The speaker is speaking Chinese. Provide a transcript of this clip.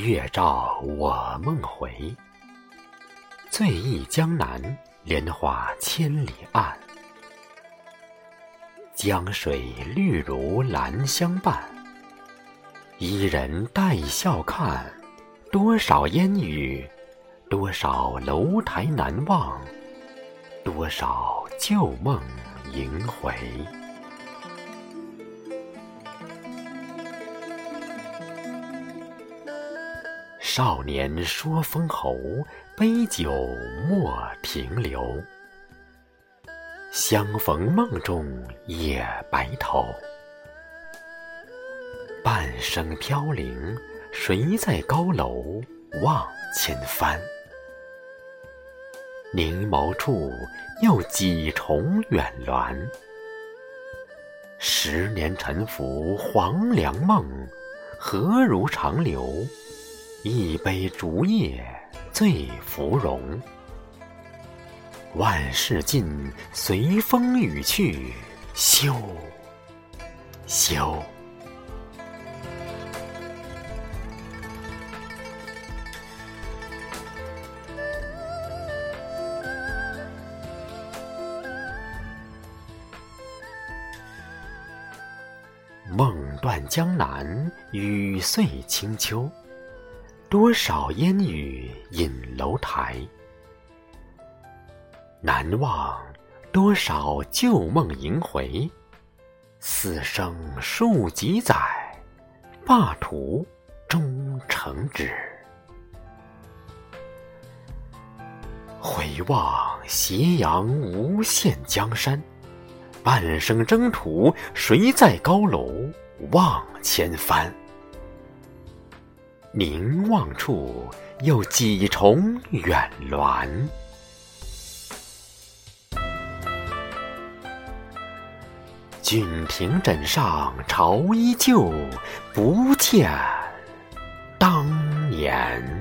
月照我梦回。醉忆江南，莲花千里岸。江水绿如兰相伴，伊人带笑看。多少烟雨，多少楼台难忘，多少旧梦萦回。少年说封侯，杯酒莫停留。相逢梦中也白头，半生飘零，谁在高楼望千帆？凝眸处，又几重远峦？十年沉浮黄粱梦，何如长流？一杯竹叶醉芙蓉。万事尽，随风雨去，休休。梦断江南，雨碎清秋。多少烟雨隐楼台。难忘多少旧梦萦回，四生数几载，霸图终成纸。回望斜阳无限江山，半生征途，谁在高楼望千帆？凝望处，有几重远峦？郡亭枕上潮依旧，不见当年。